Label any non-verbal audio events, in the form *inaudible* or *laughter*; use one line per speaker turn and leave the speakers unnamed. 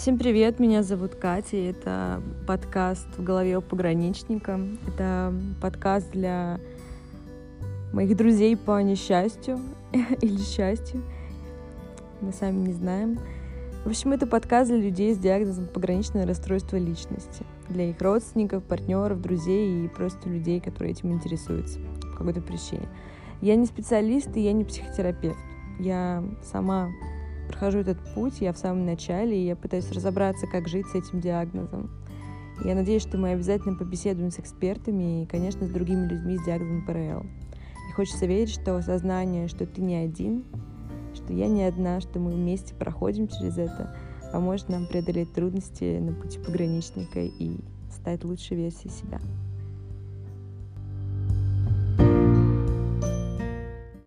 Всем привет, меня зовут Катя, и это подкаст «В голове у пограничника». Это подкаст для моих друзей по несчастью *laughs* или счастью, мы сами не знаем. В общем, это подкаст для людей с диагнозом пограничное расстройство личности, для их родственников, партнеров, друзей и просто людей, которые этим интересуются по какой-то причине. Я не специалист и я не психотерапевт. Я сама прохожу этот путь, я в самом начале, и я пытаюсь разобраться, как жить с этим диагнозом. Я надеюсь, что мы обязательно побеседуем с экспертами и, конечно, с другими людьми с диагнозом ПРЛ. И хочется верить, что осознание, что ты не один, что я не одна, что мы вместе проходим через это, поможет нам преодолеть трудности на пути пограничника и стать лучшей версией себя.